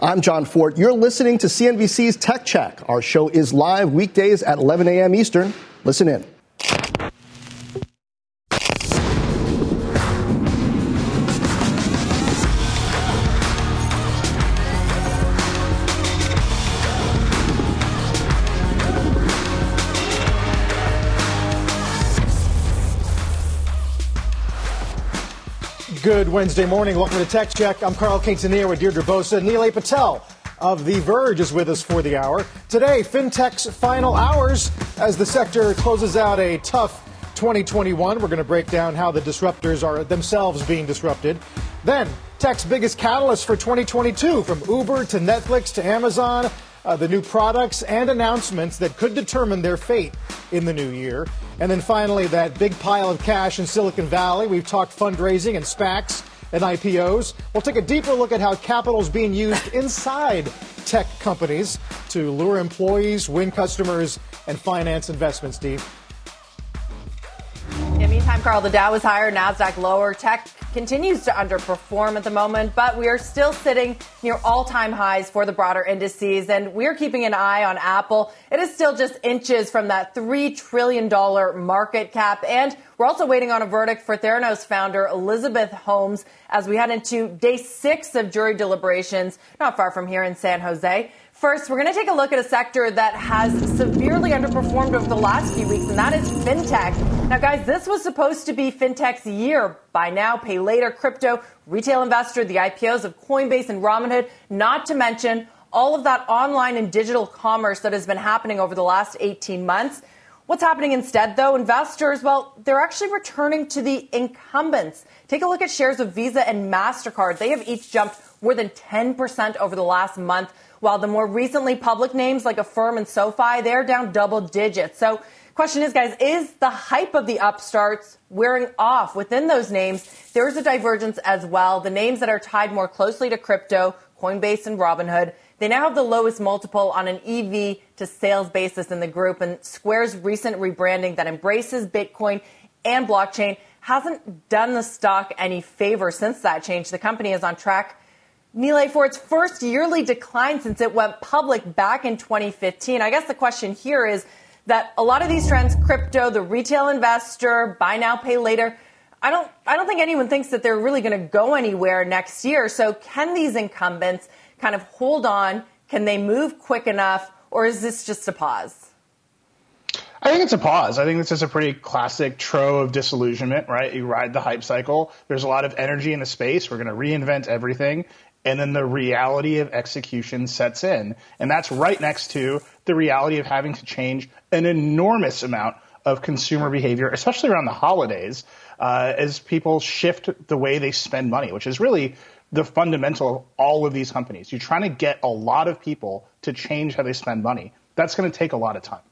I'm Jon Fortt. You're listening to CNBC's Tech Check. Our show is live weekdays at 11 a.m. Eastern. Listen in. Good Wednesday morning. Welcome to Tech Check. I'm Carl Quintanilla with Deirdre Bosa. Nilay Patel of The Verge is with us for the hour. Today, FinTech's final hours as the sector closes out a tough 2021. We're going to break down how the disruptors are themselves being disrupted. Then, tech's biggest catalyst for 2022 from Uber to Netflix to Amazon uh, the new products and announcements that could determine their fate in the new year. And then finally, that big pile of cash in Silicon Valley. We've talked fundraising and SPACs and IPOs. We'll take a deeper look at how capital is being used inside tech companies to lure employees, win customers, and finance investments, Steve. Carl, the Dow is higher, NASDAQ lower. Tech continues to underperform at the moment, but we are still sitting near all time highs for the broader indices. And we're keeping an eye on Apple. It is still just inches from that $3 trillion market cap. And we're also waiting on a verdict for Theranos founder Elizabeth Holmes as we head into day six of jury deliberations, not far from here in San Jose. First, we're going to take a look at a sector that has severely underperformed over the last few weeks, and that is fintech. Now, guys, this was supposed to be fintech's year. Buy now, pay later, crypto, retail investor, the IPOs of Coinbase and Robinhood, not to mention all of that online and digital commerce that has been happening over the last 18 months. What's happening instead, though? Investors, well, they're actually returning to the incumbents. Take a look at shares of Visa and MasterCard. They have each jumped more than 10% over the last month while the more recently public names like Affirm and SoFi, they're down double digits. So question is, guys, is the hype of the upstarts wearing off within those names? There is a divergence as well. The names that are tied more closely to crypto, Coinbase and Robinhood, they now have the lowest multiple on an EV to sales basis in the group. And Square's recent rebranding that embraces Bitcoin and blockchain hasn't done the stock any favor since that change. The company is on track Nilay, for its first yearly decline since it went public back in 2015. I guess the question here is that a lot of these trends, crypto, the retail investor, buy now, pay later, I don't, I don't think anyone thinks that they're really going to go anywhere next year. So can these incumbents kind of hold on? Can they move quick enough? Or is this just a pause? I think it's a pause. I think this is a pretty classic trough of disillusionment, right? You ride the hype cycle. There's a lot of energy in the space. We're going to reinvent everything and then the reality of execution sets in. And that's right next to the reality of having to change an enormous amount of consumer behavior, especially around the holidays, uh, as people shift the way they spend money, which is really the fundamental of all of these companies. You're trying to get a lot of people to change how they spend money. That's going to take a lot of time.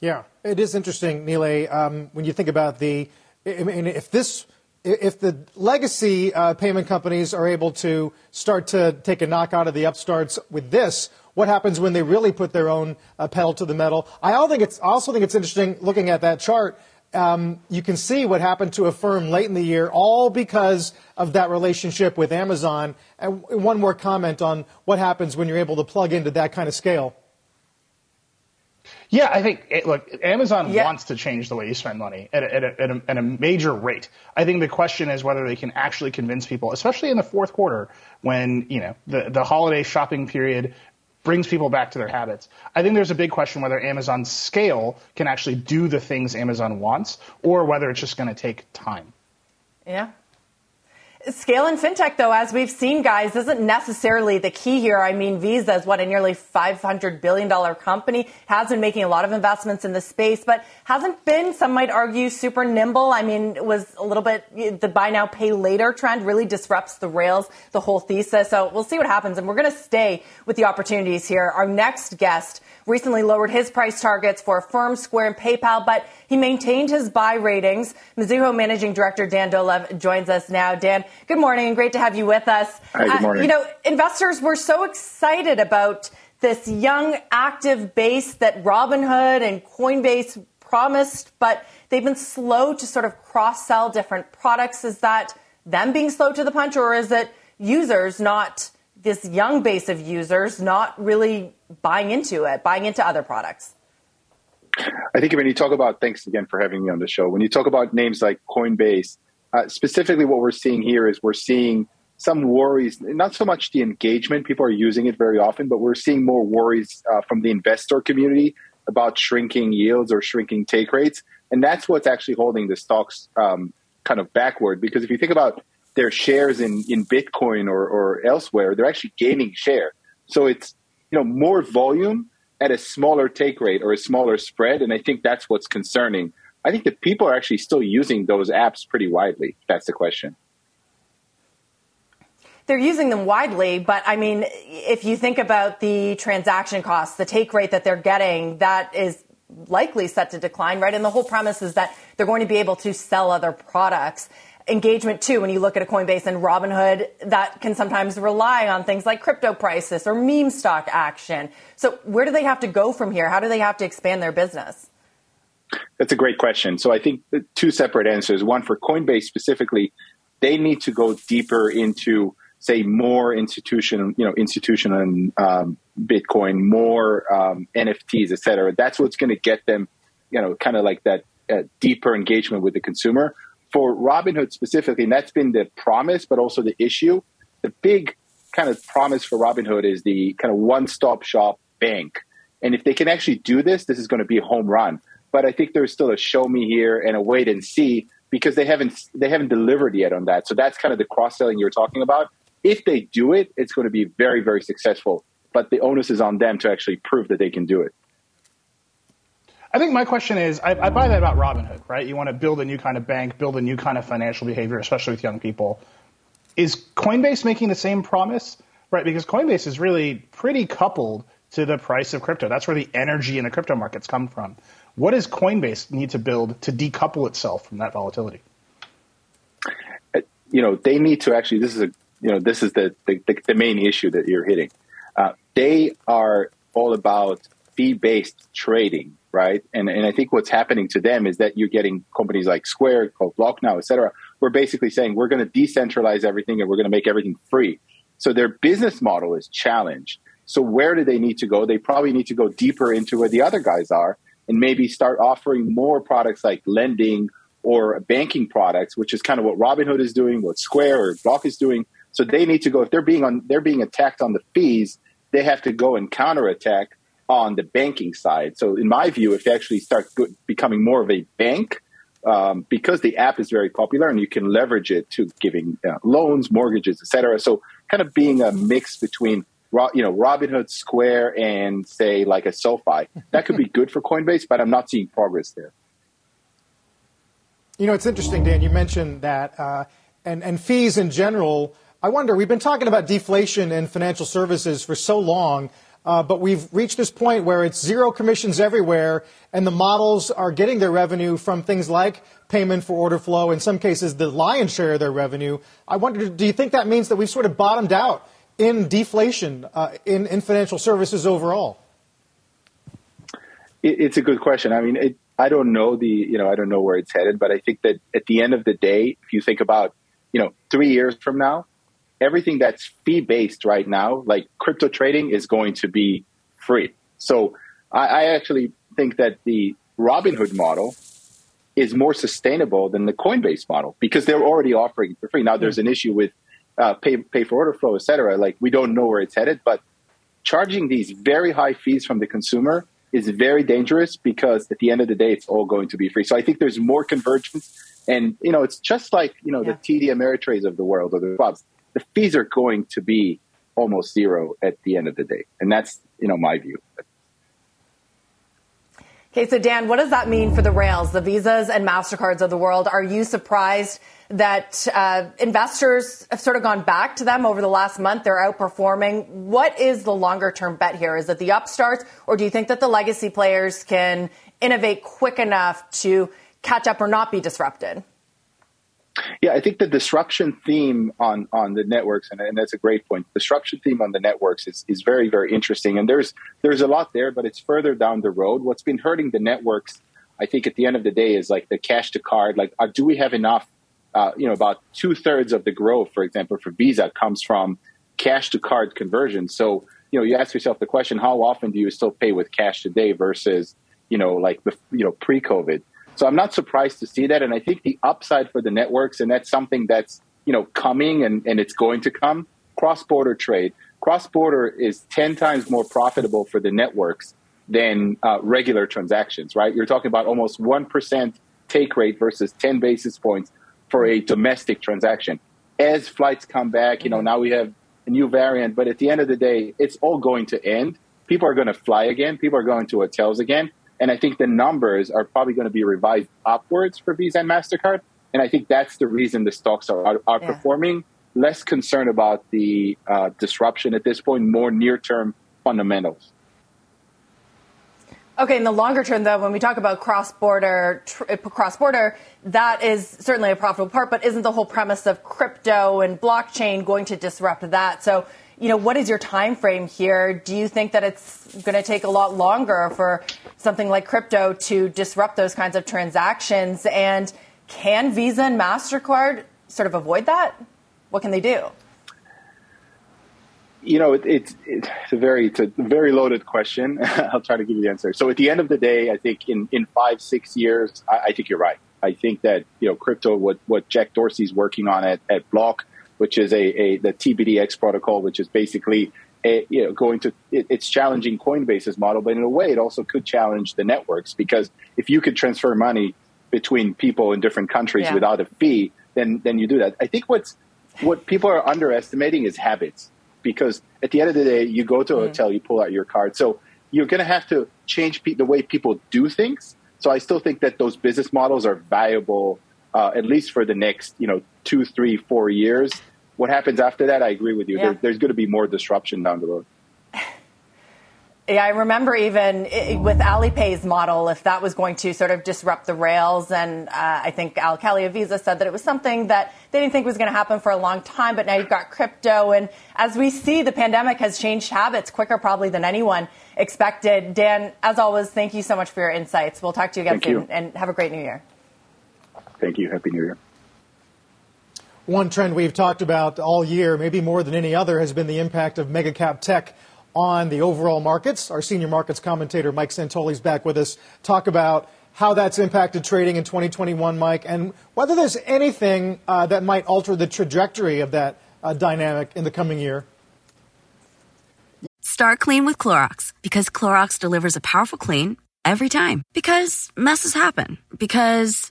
Yeah, it is interesting, Nilay, um, when you think about the, I mean, if this if the legacy uh, payment companies are able to start to take a knock out of the upstarts with this, what happens when they really put their own uh, pedal to the metal? I also think it's, also think it's interesting looking at that chart. Um, you can see what happened to Affirm late in the year, all because of that relationship with Amazon. And one more comment on what happens when you're able to plug into that kind of scale. Yeah, I think it, look, Amazon yeah. wants to change the way you spend money at a, at, a, at, a, at a major rate. I think the question is whether they can actually convince people, especially in the fourth quarter when you know the the holiday shopping period brings people back to their habits. I think there's a big question whether Amazon's scale can actually do the things Amazon wants, or whether it's just going to take time. Yeah, Scale in fintech, though, as we've seen, guys, isn't necessarily the key here. I mean, Visa is what a nearly $500 billion company has been making a lot of investments in the space, but hasn't been, some might argue, super nimble. I mean, was a little bit, the buy now, pay later trend really disrupts the rails, the whole thesis. So we'll see what happens. And we're going to stay with the opportunities here. Our next guest recently lowered his price targets for Affirm, Square, and PayPal, but he maintained his buy ratings. Mizuho Managing Director Dan Dolev joins us now. Dan, good morning and great to have you with us. Hi, good morning. Uh, you know, investors were so excited about this young, active base that Robinhood and Coinbase promised, but they've been slow to sort of cross sell different products. Is that them being slow to the punch, or is it users not this young base of users not really buying into it, buying into other products? I think when you talk about, thanks again for having me on the show. When you talk about names like Coinbase, uh, specifically what we're seeing here is we're seeing some worries, not so much the engagement, people are using it very often, but we're seeing more worries uh, from the investor community about shrinking yields or shrinking take rates. And that's what's actually holding the stocks um, kind of backward. Because if you think about their shares in, in Bitcoin or, or elsewhere, they're actually gaining share. So it's, you know, more volume at a smaller take rate or a smaller spread. And I think that's what's concerning. I think that people are actually still using those apps pretty widely. That's the question. They're using them widely, but I mean, if you think about the transaction costs, the take rate that they're getting, that is likely set to decline, right? And the whole premise is that they're going to be able to sell other products engagement too when you look at a Coinbase and Robinhood that can sometimes rely on things like crypto prices or meme stock action. So where do they have to go from here? How do they have to expand their business? That's a great question. So I think two separate answers. One for Coinbase specifically, they need to go deeper into say more institutional, you know, institutional um, Bitcoin, more um, NFTs, et cetera. That's what's going to get them, you know, kind of like that uh, deeper engagement with the consumer for Robinhood specifically, and that's been the promise, but also the issue. The big kind of promise for Robinhood is the kind of one stop shop bank. And if they can actually do this, this is going to be a home run. But I think there's still a show me here and a wait and see because they haven't they haven't delivered yet on that. So that's kind of the cross selling you're talking about. If they do it, it's going to be very very successful. But the onus is on them to actually prove that they can do it. I think my question is, I, I, buy that about Robinhood, right? You want to build a new kind of bank, build a new kind of financial behavior, especially with young people. Is Coinbase making the same promise, right? Because Coinbase is really pretty coupled to the price of crypto. That's where the energy in the crypto markets come from. What does Coinbase need to build to decouple itself from that volatility? You know, they need to actually. This is a you know this is the the, the main issue that you're hitting. Uh, they are all about fee based trading right? And and I think what's happening to them is that you're getting companies like Square, called Block now, et cetera. We're basically saying we're going to decentralize everything and we're going to make everything free. So their business model is challenged. So where do they need to go? They probably need to go deeper into where the other guys are and maybe start offering more products like lending or banking products, which is kind of what Robinhood is doing, what Square or Block is doing. So they need to go if they're being on they're being attacked on the fees, they have to go and counterattack on the banking side. So, in my view, if they actually start becoming more of a bank, um, because the app is very popular and you can leverage it to giving uh, loans, mortgages, etc. So, kind of being a mix between you know Robinhood, Square, and say like a SoFi, that could be good for Coinbase, but I'm not seeing progress there. You know, it's interesting, Dan. You mentioned that, uh, and and fees in general. I wonder. We've been talking about deflation in financial services for so long. Uh, but we've reached this point where it's zero commissions everywhere, and the models are getting their revenue from things like payment for order flow, in some cases, the lion's share of their revenue. I wonder, do you think that means that we've sort of bottomed out in deflation uh, in, in financial services overall? It's a good question. I mean, it, I don't know the, you know, I don't know where it's headed, but I think that at the end of the day, if you think about, you know, three years from now, everything that's fee based right now, like crypto trading, is going to be free. So I, I actually think that the Robinhood model is more sustainable than the Coinbase model because they're already offering for free. Now there's an issue with uh, pay pay for order flow, et cetera. Like we don't know where it's headed, but charging these very high fees from the consumer is very dangerous because at the end of the day, it's all going to be free. So I think there's more convergence And you know, it's just like you know Yeah. the TD Ameritrades of the world or the clubs. The fees are going to be almost zero at the end of the day, and that's you know my view. Okay, so Dan, what does that mean for the rails, the visas and MasterCards of the world? Are you surprised that uh, investors have sort of gone back to them over the last month? They're outperforming. What is the longer term bet here? Is it the upstarts, or do you think that the legacy players can innovate quick enough to catch up or not be disrupted? Yeah, I think the disruption theme on on the networks, and, and that's a great point. Disruption theme on the networks is, is very very interesting, and there's there's a lot there, but it's further down the road. What's been hurting the networks, I think, at the end of the day, is like the cash to card. Like, uh, do we have enough? Uh, you know, about two thirds of the growth, for example, for Visa comes from cash to card conversion. So, you know, you ask yourself the question: How often do you still pay with cash today versus you know, like the you know pre-COVID? So I'm not surprised to see that. And I think the upside for the networks, and that's something that's, you know, coming and, and it's going to come, cross-border trade. Cross-border is 10 times more profitable for the networks than uh, regular transactions, right? You're talking about almost 1% take rate versus 10 basis points for a domestic transaction. As flights come back, you know, now we have a new variant, but at the end of the day, it's all going to end. People are going to fly again. People are going to hotels again. And I think the numbers are probably going to be revised upwards for Visa and MasterCard. And I think that's the reason the stocks are out- outperforming. Less concerned about the uh, disruption at this point, more near term fundamentals. Okay, in the longer term, though, when we talk about cross-border, tr- cross-border, that is certainly a profitable part. But isn't the whole premise of crypto and blockchain going to disrupt that? So, you know, what is your time frame here? Do you think that it's going to take a lot longer for something like crypto to disrupt those kinds of transactions? And can Visa and Mastercard sort of avoid that? What can they do? you know, it, it's it's a very it's a very loaded question. I'll try to give you the answer. So at the end of the day, I think in, in five six years, I, I think you're right. I think that you know crypto, what what Jack Dorsey's working on at, at Block, which is a, a the tbDEX protocol, which is basically a, you know going to it, it's challenging Coinbase's model, but in a way, it also could challenge the networks because if you could transfer money between people in different countries Yeah. without a fee, then then you do that. I think what's what people are underestimating is habits because at the end of the day, you go to a hotel, you pull out your card. So you're going to have to change pe- the way people do things. So I still think that those business models are valuable, uh, at least for the next, you know, two, three, four years. What happens after that? I agree with you. Yeah. There, there's going to be more disruption down the road. Yeah, I remember even i- with Alipay's model, if that was going to sort of disrupt the rails. And uh, I think Al Kelly of Visa said that it was something that they didn't think was going to happen for a long time, but now you've got crypto. And as we see, the pandemic has changed habits quicker probably than anyone expected. Dan, as always, thank you so much for your insights. We'll talk to you again Thank soon you. and have a great new year. Thank you. Happy New Year. One trend we've talked about all year, maybe more than any other, has been the impact of megacap tech on the overall markets. Our senior markets commentator, Mike Santoli, is back with us. Talk about how that's impacted trading in 2021, Mike, and whether there's anything uh, that might alter the trajectory of that uh, dynamic in the coming year. Start clean with Clorox because Clorox delivers a powerful clean every time. Because messes happen. Because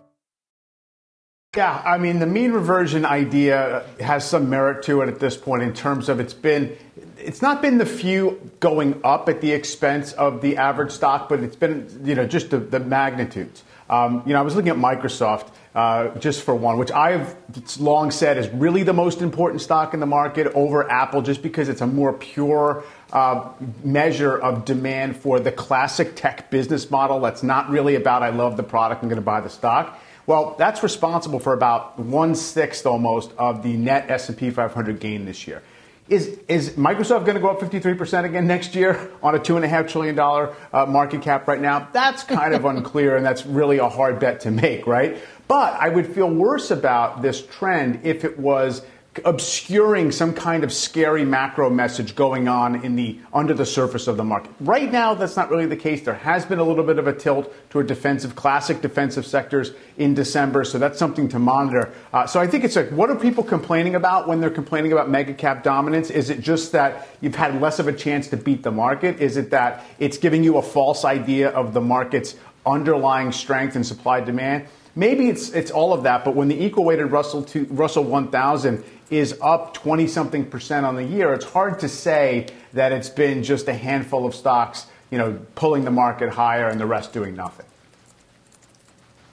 Yeah, I mean, the mean reversion idea has some merit to it at this point in terms of it's been it's not been the few going up at the expense of the average stock, but it's been you know just the, the magnitudes. Um, you know, I was looking at Microsoft uh, just for one, which I've long said is really the most important stock in the market over Apple, just because it's a more pure uh, measure of demand for the classic tech business model. That's not really about I love the product, I'm going to buy the stock. Well, that's responsible for about one sixth almost of the net S&P 500 gain this year. Is, is Microsoft going to go up 53% again next year on a $2.5 trillion uh, market cap right now? That's kind of unclear, and that's really a hard bet to make, right? But I would feel worse about this trend if it was obscuring some kind of scary macro message going on in the under the surface of the market. Right now, that's not really the case. There has been a little bit of a tilt toward defensive, classic defensive sectors in December, so that's something to monitor. Uh, so I think it's like, what are people complaining about when they're complaining about mega cap dominance? Is it just that you've had less of a chance to beat the market? Is it that it's giving you a false idea of the market's underlying strength and supply demand? Maybe it's it's all of that, but when the equal weighted Russell Russell 1000 is up 20 something percent on the year, it's hard to say that it's been just a handful of stocks, you know, pulling the market higher and the rest doing nothing.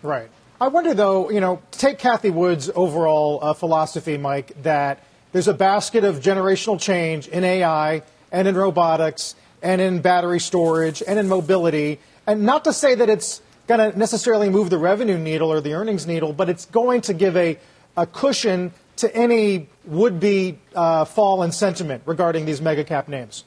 Right. I wonder though, you know, take Cathie Wood's overall uh, philosophy, Mike, that there's a basket of generational change in AI and in robotics and in battery storage and in mobility. And not to say that it's going to necessarily move the revenue needle or the earnings needle, but it's going to give a, a cushion to any would be uh, fall in sentiment regarding these mega cap names?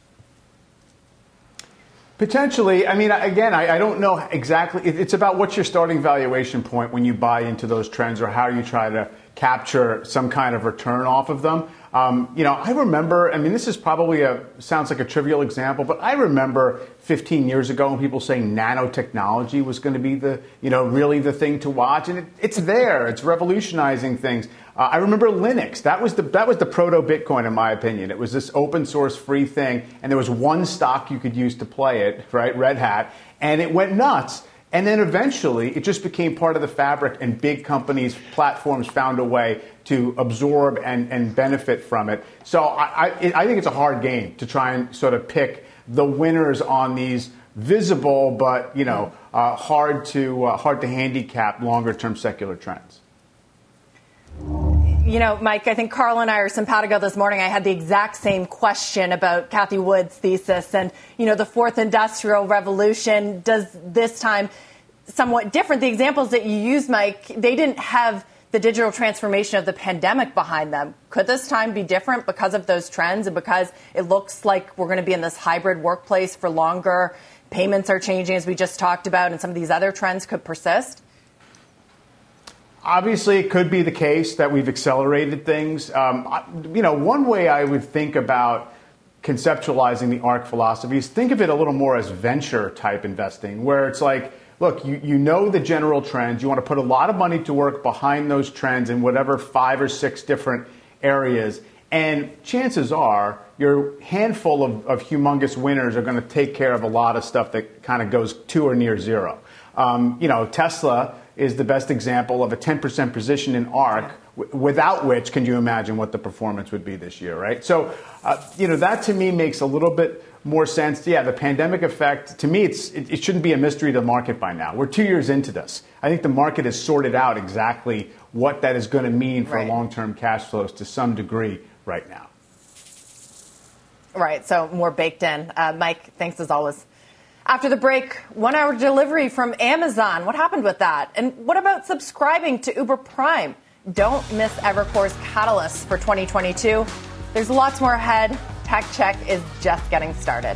Potentially. I mean, again, I, I don't know exactly. It, it's about what's your starting valuation point when you buy into those trends or how you try to capture some kind of return off of them. Um, you know, I remember, I mean, this is probably a, sounds like a trivial example, but I remember 15 years ago when people saying nanotechnology was going to be the, you know, really the thing to watch. And it, it's there. It's revolutionizing things. Uh, I remember Linux. That was the that was the proto Bitcoin, in my opinion. It was this open source free thing, and there was one stock you could use to play it, right? Red Hat, and it went nuts. And then eventually, it just became part of the fabric, and big companies, platforms found a way to absorb and, and benefit from it. So I, I, I think it's a hard game to try and sort of pick the winners on these visible but you know uh, hard to uh, hard to handicap longer term secular trends. You know, Mike, I think Carl and I are simpatico this morning. I had the exact same question about Cathie Wood's thesis and, you know, the fourth industrial revolution. Does this time somewhat different? The examples that you use, Mike, they didn't have the digital transformation of the pandemic behind them. Could this time be different because of those trends and because it looks like we're going to be in this hybrid workplace for longer? Payments are changing, as we just talked about, and some of these other trends could persist? Obviously, it could be the case that we've accelerated things. Um, you know, one way I would think about conceptualizing the ARK philosophy is think of it a little more as venture type investing, where it's like, look, you, you know the general trends. You want to put a lot of money to work behind those trends in whatever five or six different areas. And chances are your handful of, of humongous winners are going to take care of a lot of stuff that kind of goes to or near zero. Um, you know, Tesla is the best example of a 10% position in ARK, w- without which, can you imagine what the performance would be this year, right? So, uh, you know, that to me makes a little bit more sense. Yeah, the pandemic effect, to me, it's, it, it shouldn't be a mystery to the market by now. We're two years into this. I think the market has sorted out exactly what that is going to mean for Right. long term cash flows to some degree right now. Right, so more baked in. Uh, Mike, thanks as always. After the break, one hour delivery from Amazon. What happened with that? And what about subscribing to Uber Prime? Don't miss Evercore's catalysts for 2022. There's lots more ahead. Tech Check is just getting started.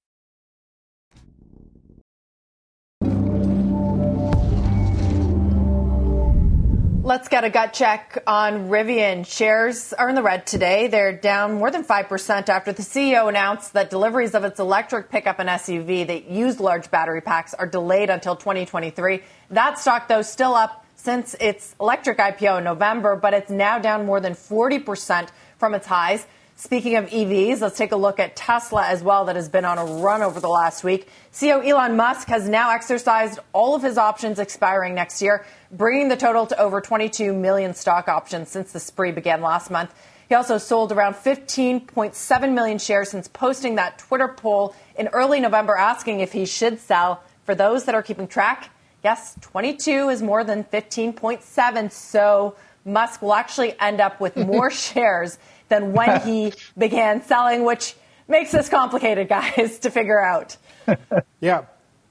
Let's get a gut check on Rivian. Shares are in the red today. They're down more than 5% after the CEO announced that deliveries of its electric pickup and SUV that use large battery packs are delayed until 2023. That stock, though, still up since its electric IPO in November, but it's now down more than 40% from its highs. Speaking of EVs, let's take a look at Tesla as well, that has been on a run over the last week. CEO Elon Musk has now exercised all of his options expiring next year, bringing the total to over 22 million stock options since the spree began last month. He also sold around 15.7 million shares since posting that Twitter poll in early November asking if he should sell. For those that are keeping track, yes, 22 is more than 15.7, so Musk will actually end up with more shares than when he began selling, which makes this complicated, guys, to figure out. yeah,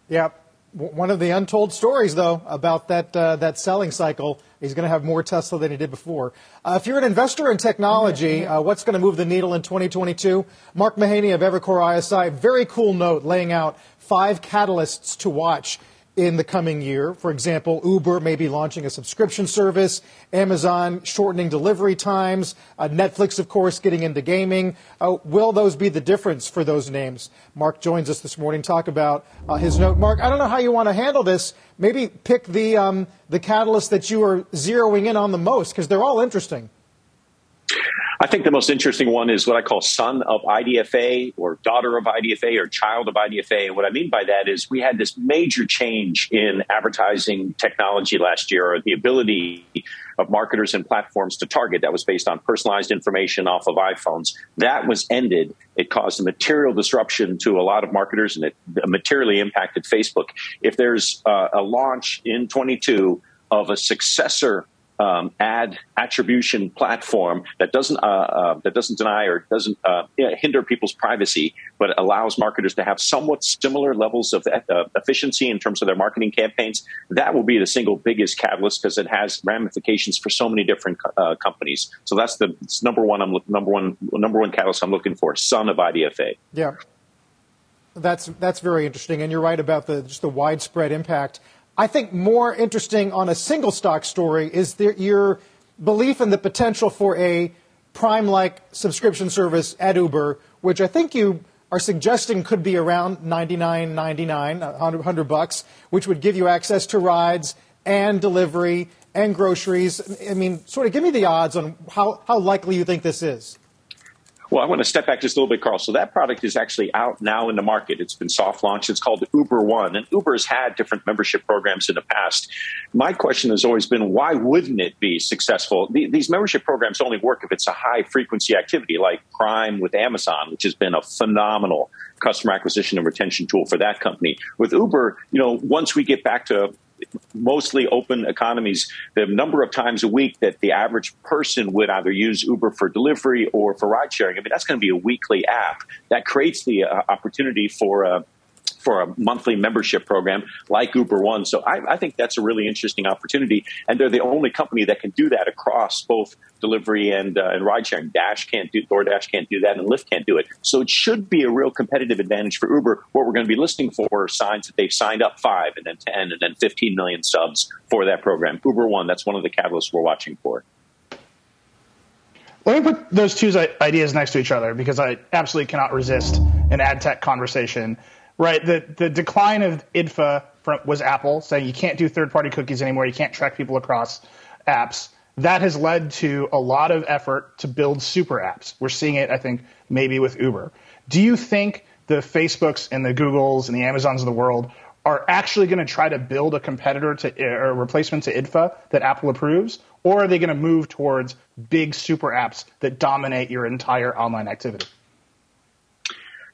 yeah. One of the untold stories, though, about that uh, that selling cycle. He's going to have more Tesla than he did before. Uh, if you're an investor in technology, uh, what's going to move the needle in 2022? Mark Mahaney of Evercore ISI, very cool note laying out five catalysts to watch in the coming year. For example, Uber may be launching a subscription service, Amazon shortening delivery times, uh, Netflix, of course, getting into gaming. Uh, will those be the difference for those names? Mark joins us this morning. Talk about uh, his note. Mark, I don't know how you want to handle this. Maybe pick the um, the catalyst that you are zeroing in on the most because they're all interesting. I think the most interesting one is what I call son of IDFA or daughter of IDFA or child of IDFA. And what I mean by that is we had this major change in advertising technology last year, or the ability of marketers and platforms to target that was based on personalized information off of iPhones. That was ended. It caused a material disruption to a lot of marketers and it materially impacted Facebook. If there's uh, a launch in 22 of a successor um, ad attribution platform that doesn't uh, uh, that doesn't deny or doesn't uh, hinder people's privacy, but allows marketers to have somewhat similar levels of uh, efficiency in terms of their marketing campaigns. That will be the single biggest catalyst because it has ramifications for so many different uh, companies. So that's the number one. I'm number one number one catalyst I'm looking for. Son of IDFA. Yeah. That's that's very interesting, and you're right about the just the widespread impact I think more interesting on a single stock story is the, your belief in the potential for a prime like subscription service at Uber, which I think you are suggesting could be around 99.99, 100 bucks, which would give you access to rides and delivery and groceries. I mean, sort of give me the odds on how, how likely you think this is. Well, I want to step back just a little bit, Carl. So that product is actually out now in the market. It's been soft launched. It's called Uber One, and Uber's had different membership programs in the past. My question has always been, why wouldn't it be successful? These membership programs only work if it's a high frequency activity, like Prime with Amazon, which has been a phenomenal customer acquisition and retention tool for that company. With Uber, you know, once we get back to mostly open economies, the number of times a week that the average person would either use Uber for delivery or for ride sharing, I mean, that's going to be a weekly app. That creates the uh, opportunity for uh, for a monthly membership program like Uber One. So I, I, think that's a really interesting opportunity, and they're the only company that can do that across both delivery and uh, and ride sharing. Dash can't do, DoorDash can't do that, and Lyft can't do it. So it should be a real competitive advantage for Uber. What we're going to be listening for are signs that they've signed up five, and then ten, and then fifteen million subs for that program. Uber One, that's one of the catalysts we're watching for. Let me put those two ideas next to each other because I absolutely cannot resist an ad tech conversation right? The the decline of IDFA from, was Apple saying you can't do third party cookies anymore. You can't track people across apps. That has led to a lot of effort to build super apps. We're seeing it, I think, maybe with Uber. Do you think the Facebooks and the Googles and the Amazons of the world are actually going to try to build a competitor to or replacement to IDFA that Apple approves, or are they going to move towards big super apps that dominate your entire online activity?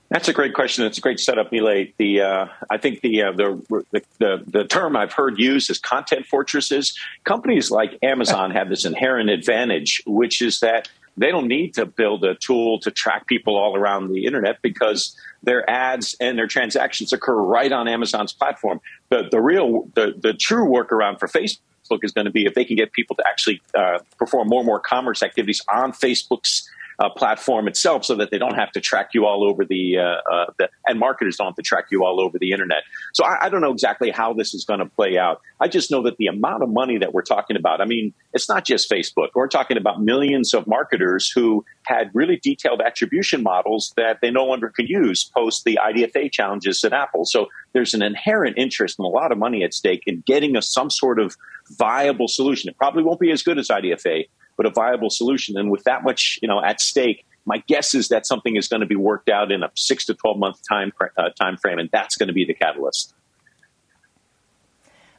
That's a great question. It's a great setup, Nilay. The uh, I think the, uh, the, the the term I've heard used is content fortresses. Companies like Amazon have this inherent advantage, which is that they don't need to build a tool to track people all around the internet because their ads and their transactions occur right on Amazon's platform. The the real the the true workaround for Facebook is going to be if they can get people to actually uh, perform more and more commerce activities on Facebook's uh, platform itself so that they don't have to track you all over the, uh, uh, the and marketers don't have to track you all over the internet. So I, I don't know exactly how this is going to play out. I just know that the amount of money that we're talking about, I mean, it's not just Facebook. We're talking about millions of marketers who had really detailed attribution models that they no longer can use post the IDFA challenges at Apple. So there's an inherent interest and a lot of money at stake in getting us some sort of viable solution. It probably won't be as good as IDFA, but a viable solution. And with that much, you know, at stake, my guess is that something is going to be worked out in a six to twelve month time uh, time frame, and that's going to be the catalyst.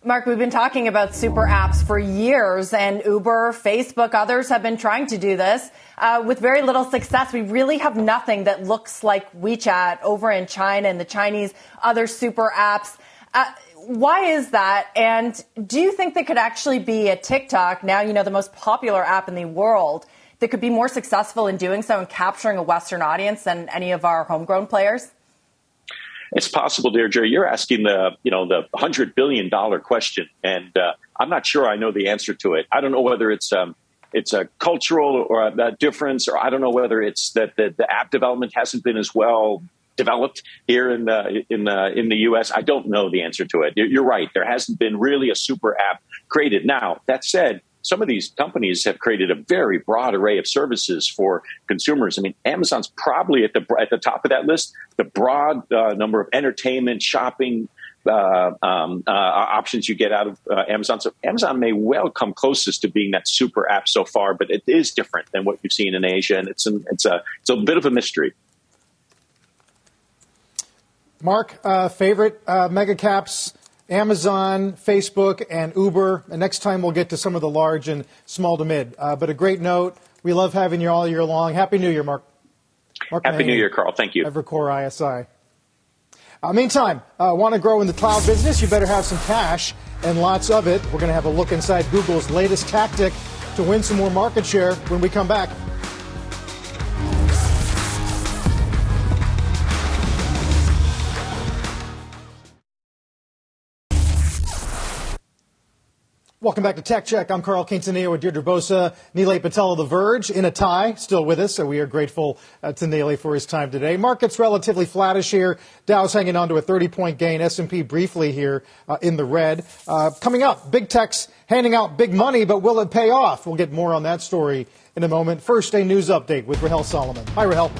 Mark, we've been talking about super apps for years, and Uber, Facebook, others have been trying to do this uh, with very little success. We really have nothing that looks like WeChat over in China and the Chinese other super apps. Uh, why is that? And do you think there could actually be a TikTok, now you know the most popular app in the world, that could be more successful in doing so and capturing a Western audience than any of our homegrown players? It's possible, Deirdre. You're asking the you know the hundred billion dollar question, and uh, I'm not sure I know the answer to it. I don't know whether it's um, it's a cultural or a, difference, or I don't know whether it's that the, the app development hasn't been as well developed here in the in the in the U.S. I don't know the answer to it. You're right. There hasn't been really a super app created. Now that said, some of these companies have created a very broad array of services for consumers. I mean, Amazon's probably at the at the top of that list. The broad uh, number of entertainment, shopping. Uh, um, uh, options you get out of uh, Amazon. So Amazon may well come closest to being that super app so far, but it is different than what you've seen in Asia, and it's an, it's a it's a bit of a mystery. Mark, uh, favorite uh, mega caps Amazon, Facebook, and Uber. And next time we'll get to some of the large and small to mid. Uh, but a great note. We love having you all year long. Happy New Year, Mark. Mark Happy New Year, Carl. Thank you. Evercore ISI. Uh, meantime, uh, want to grow in the cloud business? You better have some cash and lots of it. We're going to have a look inside Google's latest tactic to win some more market share when we come back. Welcome back to Tech Check. I'm Carl Quintanilla with Deirdre Bosa, Nilay Patel of The Verge in a tie, still with us. So we are grateful uh, to Nilay for his time today. Markets relatively flattish here. Dow's hanging on to a 30-point gain. S&P briefly here uh, in the red. Uh, coming up, big tech's handing out big money, but will it pay off? We'll get more on that story in a moment. First, a news update with Rahel Solomon. Hi, Rahel.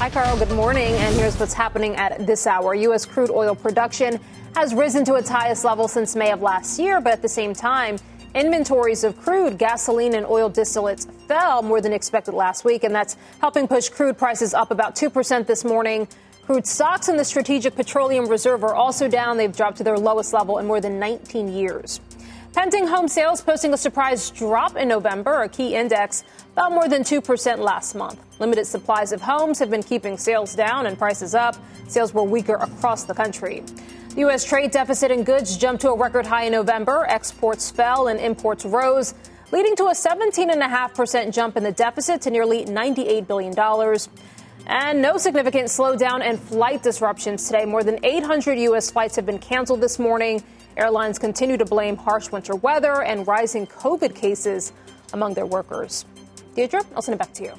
Hi, Carl. Good morning. And here's what's happening at this hour. U.S. crude oil production has risen to its highest level since May of last year, but at the same time, inventories of crude, gasoline, and oil distillates fell more than expected last week, and that's helping push crude prices up about 2% this morning. Crude stocks in the Strategic Petroleum Reserve are also down. They've dropped to their lowest level in more than 19 years. Pending home sales posting a surprise drop in November. A key index fell more than 2% last month. Limited supplies of homes have been keeping sales down and prices up. Sales were weaker across the country. U.S. trade deficit in goods jumped to a record high in November. Exports fell and imports rose, leading to a 17.5% jump in the deficit to nearly $98 billion. And no significant slowdown and flight disruptions today. More than 800 U.S. flights have been canceled this morning. Airlines continue to blame harsh winter weather and rising COVID cases among their workers. Deirdre, I'll send it back to you.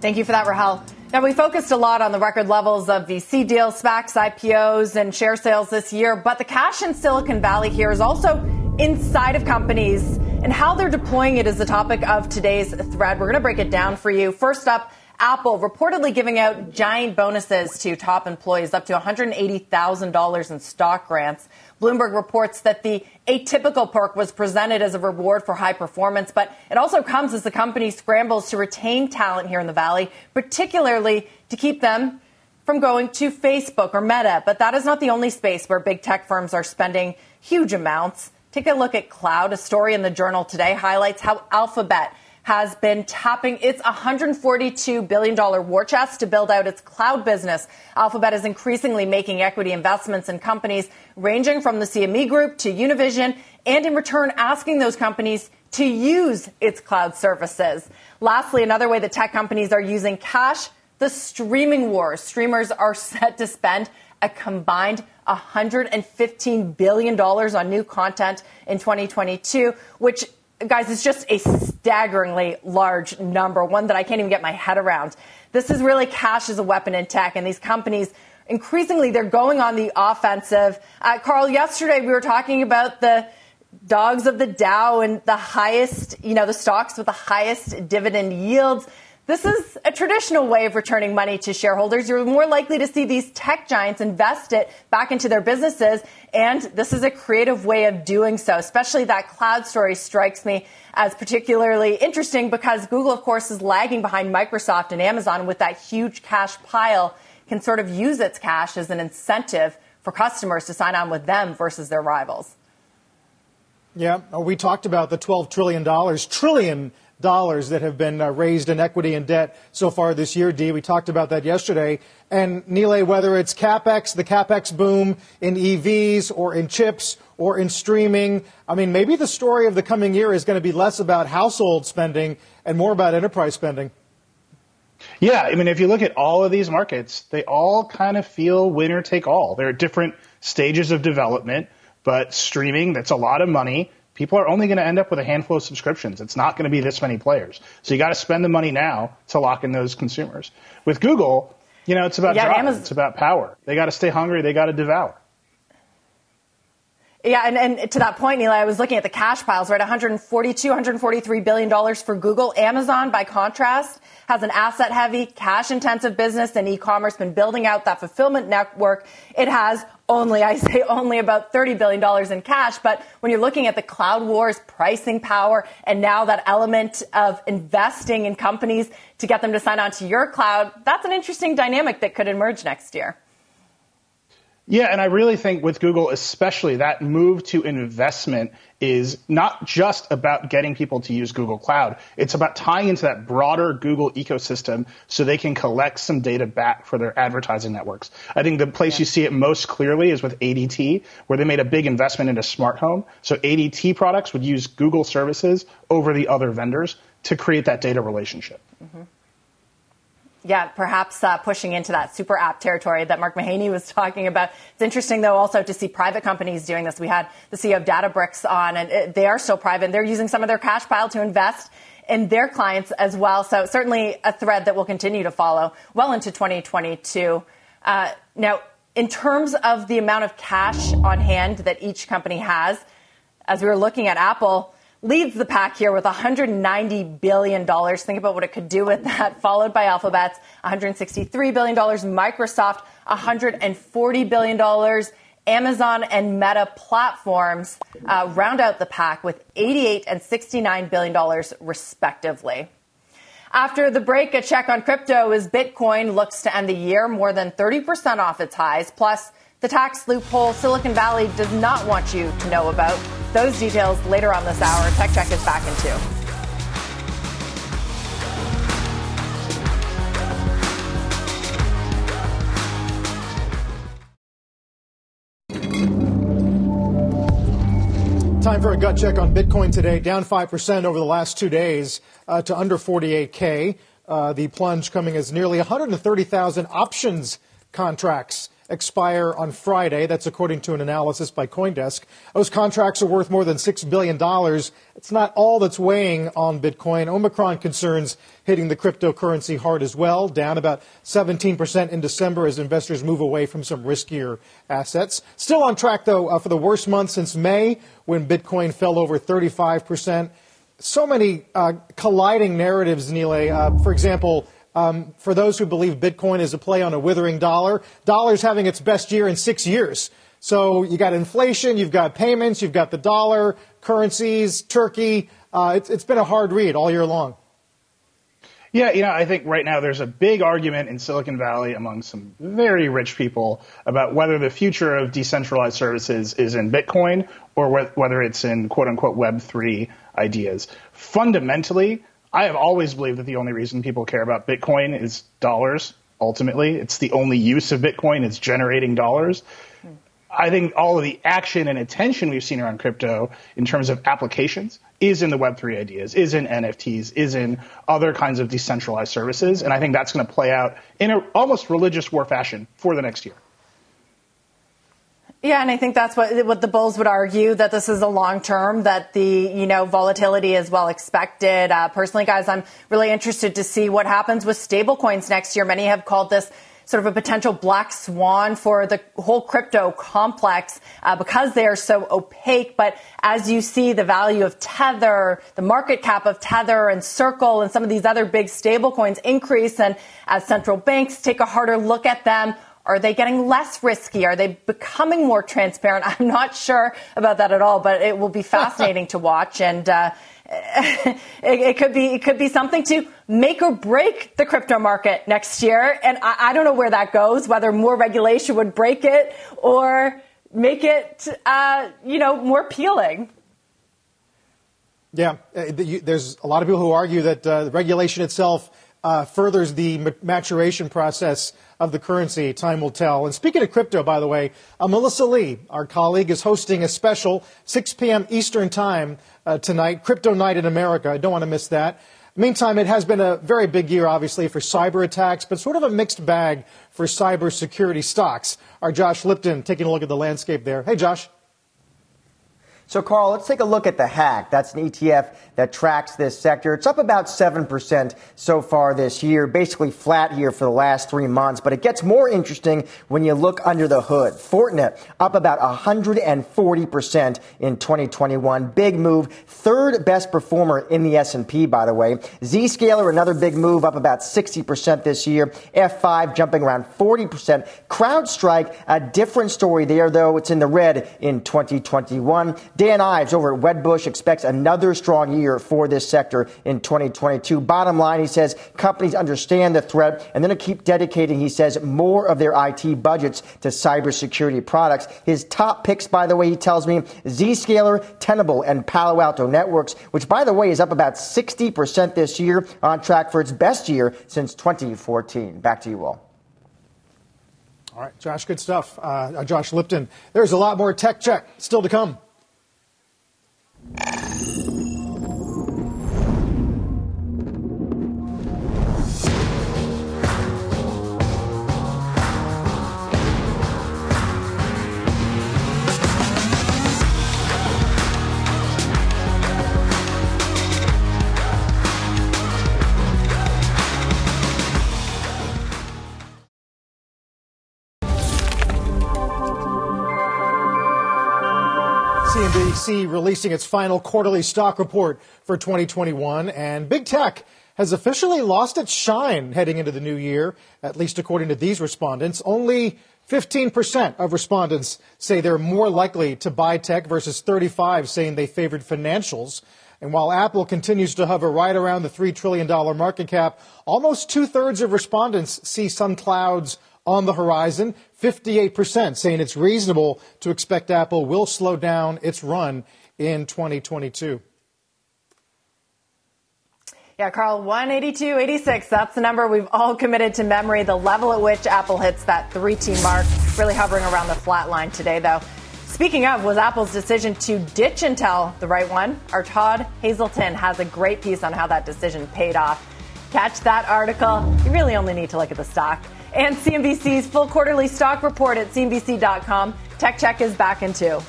Thank you for that, Rahel. Now, we focused a lot on the record levels of VC deals, SPACs, IPOs, and share sales this year, but the cash in Silicon Valley here is also inside of companies, and how they're deploying it is the topic of today's thread. We're going to break it down for you. First up, Apple reportedly giving out giant bonuses to top employees, up to $180,000 in stock grants. Bloomberg reports that the atypical perk was presented as a reward for high performance, but it also comes as the company scrambles to retain talent here in the Valley, particularly to keep them from going to Facebook or Meta. But that is not the only space where big tech firms are spending huge amounts. Take a look at cloud. A story in the journal today highlights how Alphabet has been tapping its $142 billion war chest to build out its cloud business. Alphabet is increasingly making equity investments in companies ranging from the CME Group to Univision, and in return asking those companies to use its cloud services. Lastly, another way that tech companies are using cash the streaming wars. Streamers are set to spend a combined $115 billion on new content in 2022, which guys, it's just a staggeringly large number, one that I can't even get my head around. This is really cash as a weapon in tech, and these companies increasingly they're going on the offensive. Uh, Carl, yesterday we were talking about the dogs of the Dow and the highest, you know, the stocks with the highest dividend yields. This is a traditional way of returning money to shareholders. You're more likely to see these tech giants invest it back into their businesses. And this is a creative way of doing so, especially that cloud story strikes me as particularly interesting because Google, of course, is lagging behind Microsoft and Amazon with that huge cash pile, can sort of use its cash as an incentive for customers to sign on with them versus their rivals. Yeah, we talked about the $12 trillion, trillion dollars that have been uh, raised in equity and debt so far this year, Dee. We talked about that yesterday. And Nilay, whether it's CapEx, the CapEx boom in EVs or in chips or in streaming, I mean, maybe the story of the coming year is going to be less about household spending and more about enterprise spending. Yeah, I mean, if you look at all of these markets, they all kind of feel winner take all. They're at different stages of development, but streaming, that's a lot of money people are only going to end up with a handful of subscriptions. It's not going to be this many players. So you got to spend the money now to lock in those consumers. With Google, you know, it's about yeah, Amazon- it's about power. They got to stay hungry. They got to devour. Yeah, and, and to that point, Nilay, I was looking at the cash piles, right? 142, 143 billion dollars for Google. Amazon, by contrast, has an asset heavy, cash intensive business and e-commerce, been building out that fulfillment network. It has only, I say only about $30 billion in cash. But when you're looking at the cloud wars, pricing power, and now that element of investing in companies to get them to sign on to your cloud, that's an interesting dynamic that could emerge next year. Yeah, and I really think with Google, especially that move to investment is not just about getting people to use Google Cloud. It's about tying into that broader Google ecosystem so they can collect some data back for their advertising networks. I think the place yeah. you see it most clearly is with ADT, where they made a big investment into smart home. So ADT products would use Google services over the other vendors to create that data relationship. Mm-hmm. Yeah, perhaps uh, pushing into that super app territory that Mark Mahaney was talking about. It's interesting, though, also to see private companies doing this. We had the CEO of Databricks on, and it, they are still private. And they're using some of their cash pile to invest in their clients as well. So certainly a thread that will continue to follow well into 2022. Uh, now, in terms of the amount of cash on hand that each company has, as we were looking at Apple, leads the pack here with $190 billion. Think about what it could do with that, followed by Alphabet's $163 billion, Microsoft $140 billion. Amazon and Meta platforms uh, round out the pack with 88 and 69 billion dollars respectively. After the break, a check on crypto as Bitcoin looks to end the year more than 30% off its highs. Plus, the tax loophole Silicon Valley does not want you to know about. Those details later on this hour. Tech Check is back in two. Time for a gut check on Bitcoin today, down 5% over the last two days uh, to under 48K. Uh, the plunge coming as nearly 130,000 options contracts expire on Friday. That's according to an analysis by Coindesk. Those contracts are worth more than $6 billion. It's not all that's weighing on Bitcoin. Omicron concerns hitting the cryptocurrency hard as well, down about 17% in December as investors move away from some riskier assets. Still on track, though, uh, for the worst month since May when Bitcoin fell over 35%. So many uh, colliding narratives, Nilay. Uh, for example, um, for those who believe Bitcoin is a play on a withering dollar, dollar's having its best year in six years. So you got inflation, you've got payments, you've got the dollar, currencies, Turkey. Uh, it's, it's been a hard read all year long. Yeah, you know, I think right now there's a big argument in Silicon Valley among some very rich people about whether the future of decentralized services is in Bitcoin or whether it's in quote unquote Web3 ideas. Fundamentally, I have always believed that the only reason people care about Bitcoin is dollars. Ultimately, it's the only use of Bitcoin. It's generating dollars. I think all of the action and attention we've seen around crypto in terms of applications is in the Web3 ideas, is in NFTs, is in other kinds of decentralized services. And I think that's going to play out in an almost religious war fashion for the next year. Yeah, and I think that's what what the bulls would argue that this is a long term, that the you know volatility is well expected. Uh, personally, guys, I'm really interested to see what happens with stablecoins next year. Many have called this sort of a potential black swan for the whole crypto complex uh, because they are so opaque. But as you see the value of Tether, the market cap of Tether and Circle and some of these other big stablecoins increase, and as central banks take a harder look at them, are they getting less risky? Are they becoming more transparent? I'm not sure about that at all, but it will be fascinating to watch. And uh, it, it, could be it could be something to make or break the crypto market next year. And I, I don't know where that goes. Whether more regulation would break it or make it, uh, you know, more appealing. Yeah, uh, there's a lot of people who argue that uh, regulation itself uh, furthers the maturation process of the currency. Time will tell. And speaking of crypto, by the way, uh, Melissa Lee, our colleague, is hosting a special 6 p.m. Eastern Time uh, tonight, Crypto Night in America. I don't want to miss that. Meantime, it has been a very big year, obviously, for cyber attacks, but sort of a mixed bag for cybersecurity stocks. Our Josh Lipton taking a look at the landscape there. Hey, Josh. So, Carl, let's take a look at the hack. That's an ETF that tracks this sector. It's up about 7% so far this year, basically flat here for the last three months. But it gets more interesting when you look under the hood. Fortinet up about 140% in 2021. Big move. Third best performer in the S&P, by the way. Zscaler, another big move, up about 60% this year. F5 jumping around 40%. CrowdStrike, a different story there, though. It's in the red in 2021. Dan Ives over at Wedbush expects another strong year for this sector in 2022. Bottom line, he says companies understand the threat and then to keep dedicating, he says, more of their IT budgets to cybersecurity products. His top picks, by the way, he tells me, Zscaler, Tenable, and Palo Alto Networks, which, by the way, is up about 60% this year, on track for its best year since 2014. Back to you all. All right, Josh, good stuff. Uh, Josh Lipton. There's a lot more tech check still to come. Thank you. Releasing its final quarterly stock report for 2021, and big tech has officially lost its shine heading into the new year, at least according to these respondents. Only 15% of respondents say they're more likely to buy tech versus 35 saying they favored financials. And while Apple continues to hover right around the $3 trillion market cap, almost two thirds of respondents see some clouds on the horizon. 58% saying it's reasonable to expect Apple will slow down its run in 2022. Yeah, Carl, 182.86. That's the number we've all committed to memory. The level at which Apple hits that three T mark, really hovering around the flat line today, though. Speaking of, was Apple's decision to ditch Intel the right one? Our Todd Haselton has a great piece on how that decision paid off. Catch that article. You really only need to look at the stock and CNBC's full quarterly stock report at CNBC.com. Tech Check is back in two.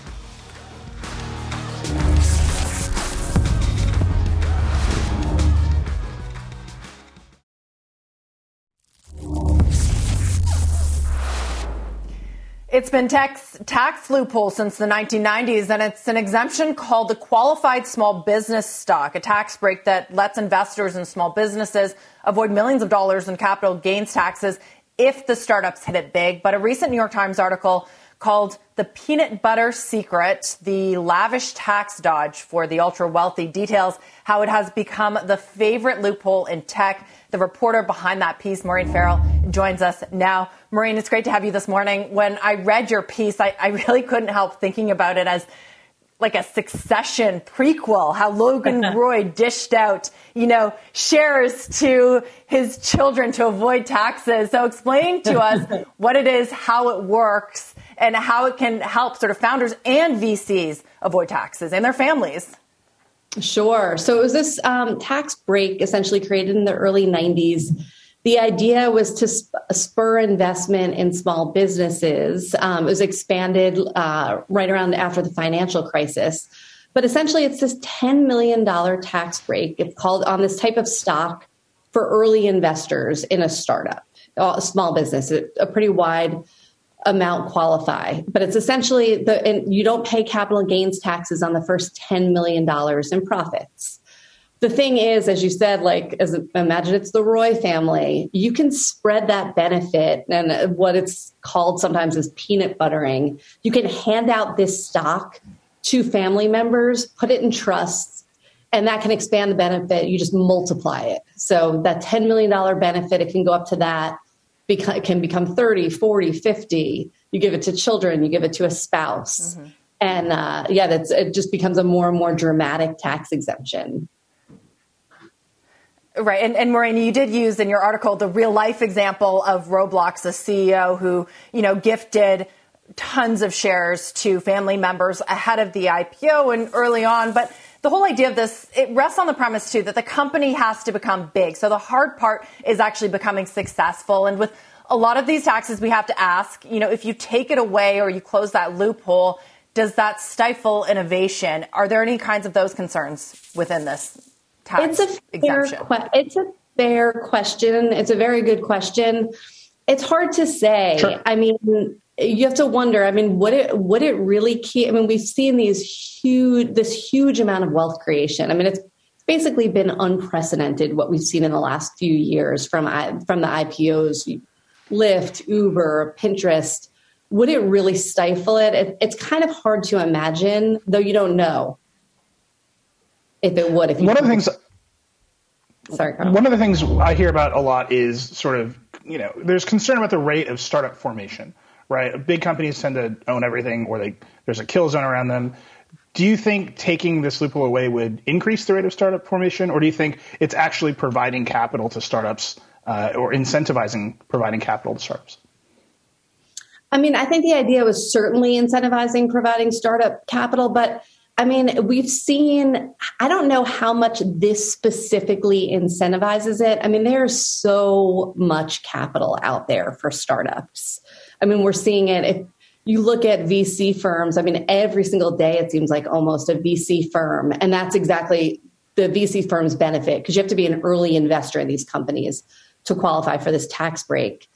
It's been tax, tax loophole since the 1990s, and it's an exemption called the qualified small business stock, a tax break that lets investors and small businesses avoid millions of dollars in capital gains taxes if the startups hit it big. But a recent New York Times article called the peanut butter secret, the lavish tax dodge for the ultra wealthy details how it has become the favorite loophole in tech. The reporter behind that piece, Maureen Farrell, joins us now. Maureen, it's great to have you this morning. When I read your piece, I, I really couldn't help thinking about it as like a succession prequel, how Logan Roy dished out, you know, shares to his children to avoid taxes. So explain to us what it is, how it works, and how it can help sort of founders and VCs avoid taxes and their families. Sure. So it was this um, tax break essentially created in the early 90s the idea was to spur investment in small businesses. Um, it was expanded uh, right around after the financial crisis. But essentially, it's this $10 million tax break. It's called on this type of stock for early investors in a startup, a small business, a pretty wide amount qualify. But it's essentially the, and you don't pay capital gains taxes on the first $10 million in profits the thing is, as you said, like as imagine it's the Roy family, you can spread that benefit and what it's called sometimes is peanut buttering. You can hand out this stock to family members, put it in trusts, and that can expand the benefit. You just multiply it. So that $10 million benefit, it can go up to that, it can become 30, 40, 50. You give it to children, you give it to a spouse. Mm-hmm. And uh, yeah, that's, it just becomes a more and more dramatic tax exemption. Right. And, and Maureen, you did use in your article the real life example of Roblox, a CEO who, you know, gifted tons of shares to family members ahead of the IPO and early on. But the whole idea of this, it rests on the premise too that the company has to become big. So the hard part is actually becoming successful. And with a lot of these taxes, we have to ask, you know, if you take it away or you close that loophole, does that stifle innovation? Are there any kinds of those concerns within this? Tax it's a exemption? Que- it's a fair question. It's a very good question. It's hard to say. Sure. I mean, you have to wonder. I mean, would it would it really keep? I mean, we've seen these huge this huge amount of wealth creation. I mean, it's basically been unprecedented what we've seen in the last few years from from the IPOs, Lyft, Uber, Pinterest. Would it really stifle it? it? It's kind of hard to imagine, though you don't know if it would. If one of the things. Sorry, Carl. One of the things I hear about a lot is sort of you know there's concern about the rate of startup formation. Right, big companies tend to own everything, or they there's a kill zone around them. Do you think taking this loophole away would increase the rate of startup formation, or do you think it's actually providing capital to startups uh, or incentivizing providing capital to startups? I mean, I think the idea was certainly incentivizing providing startup capital, but I mean, we've seen, I don't know how much this specifically incentivizes it. I mean, there's so much capital out there for startups. I mean, we're seeing it. If you look at VC firms, I mean, every single day it seems like almost a VC firm. And that's exactly the VC firm's benefit because you have to be an early investor in these companies to qualify for this tax break.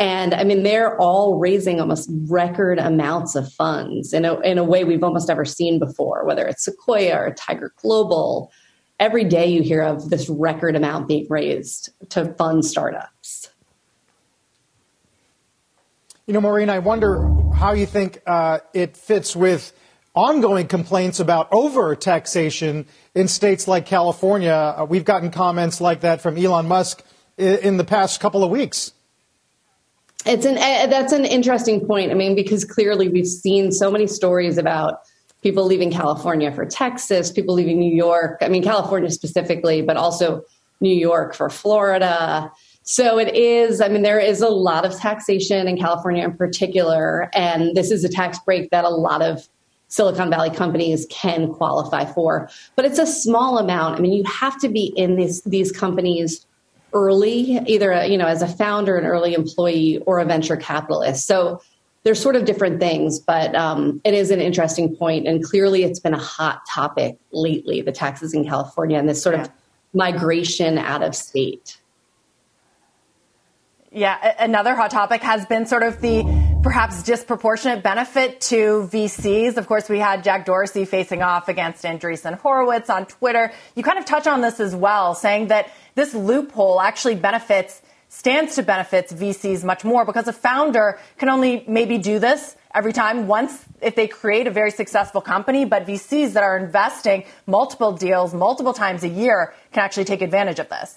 And I mean, they're all raising almost record amounts of funds in a, in a way we've almost never seen before, whether it's Sequoia or Tiger Global. Every day you hear of this record amount being raised to fund startups. You know, Maureen, I wonder how you think uh, it fits with ongoing complaints about over taxation in states like California. Uh, we've gotten comments like that from Elon Musk in, in the past couple of weeks. It's an uh, that's an interesting point. I mean, because clearly we've seen so many stories about people leaving California for Texas, people leaving New York. I mean, California specifically, but also New York for Florida. So it is, I mean, there is a lot of taxation in California in particular. And this is a tax break that a lot of Silicon Valley companies can qualify for. But it's a small amount. I mean, you have to be in these, these companies early, either you know as a founder, an early employee, or a venture capitalist. So there's sort of different things, but um, it is an interesting point, and clearly it's been a hot topic lately. The taxes in California and this sort yeah. of migration out of state. Yeah, another hot topic has been sort of the perhaps disproportionate benefit to VCs. Of course, we had Jack Dorsey facing off against Andreessen Horowitz on Twitter. You kind of touch on this as well, saying that this loophole actually benefits, stands to benefits VCs much more because a founder can only maybe do this every time once if they create a very successful company, but VCs that are investing multiple deals multiple times a year can actually take advantage of this.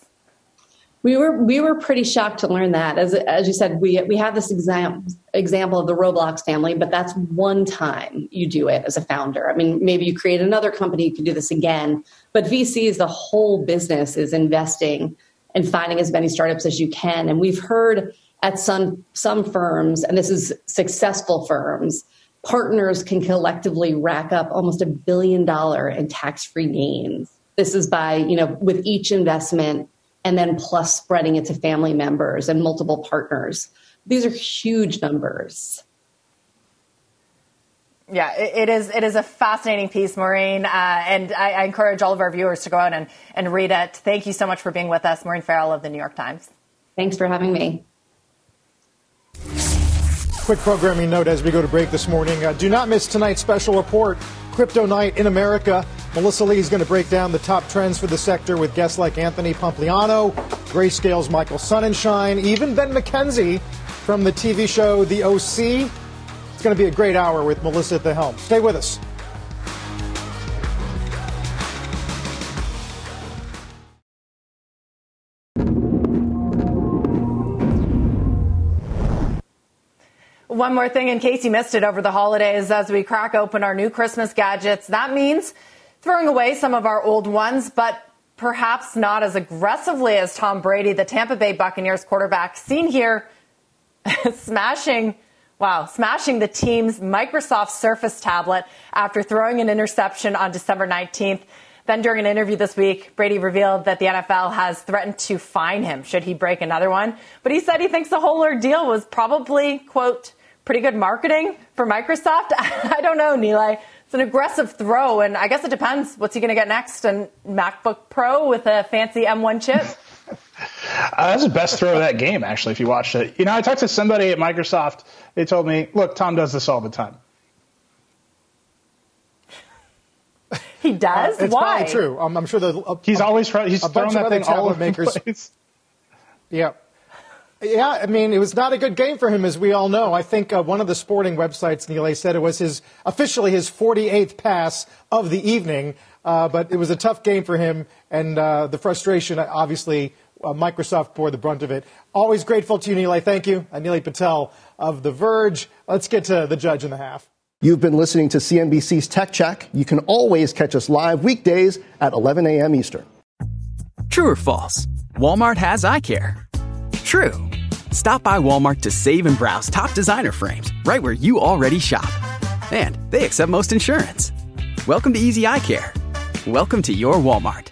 We were we were pretty shocked to learn that. As as you said, we we have this exam, example of the Roblox family, but that's one time you do it as a founder. I mean, maybe you create another company, you can do this again. But VCs, the whole business is investing and finding as many startups as you can. And we've heard at some some firms, and this is successful firms, partners can collectively rack up almost a billion dollar in tax-free gains. This is by, you know, with each investment and then plus spreading it to family members and multiple partners. These are huge numbers. Yeah, it is. It is a fascinating piece, Maureen, uh, and I, I, encourage all of our viewers to go out and, and read it. Thank you so much for being with us, Maureen Farrell of the New York Times. Thanks for having me. Quick programming note as we go to break this morning. Uh, do not miss tonight's special report, Crypto Night in America. Melissa Lee is going to break down the top trends for the sector with guests like Anthony Pompliano, Grayscale's Michael Sonnenshein, even Ben McKenzie from the TV show The OC. It's going to be a great hour with Melissa at the helm. Stay with us. One more thing, in case you missed it over the holidays, as we crack open our new Christmas gadgets, that means throwing away some of our old ones, but perhaps not as aggressively as Tom Brady, the Tampa Bay Buccaneers quarterback, seen here smashing Wow, smashing the team's Microsoft Surface tablet after throwing an interception on December 19th. Then, during an interview this week, Brady revealed that the NFL has threatened to fine him should he break another one. But he said he thinks the whole ordeal was probably, quote, pretty good marketing for Microsoft. I don't know, Nilay. It's an aggressive throw, and I guess it depends. What's he going to get next? A MacBook Pro with a fancy M1 chip? Uh, that's the best throw of that game, actually, if you watched it. You know, I talked to somebody at Microsoft. They told me, look, Tom does this all the time. He does? Uh, it's Why? probably true. Um, I'm sure there's. A, he's always he's a bunch thrown of that thing all over makers. the place. Yeah. Yeah, I mean, it was not a good game for him, as we all know. I think uh, one of the sporting websites, Nilay, said it was his officially his 48th pass of the evening, uh, but it was a tough game for him, and uh, the frustration, obviously, uh, Microsoft bore the brunt of it. Always grateful to you, Nilay. Thank you. Uh, Nilay Patel of The Verge. Let's get to the judge in the half. You've been listening to CNBC's Tech Check. You can always catch us live weekdays at 11 a.m. Eastern. True or false? Walmart has eye care. True. Stop by Walmart to save and browse top designer frames right where you already shop. And they accept most insurance. Welcome to Easy Eye Care. Welcome to your Walmart.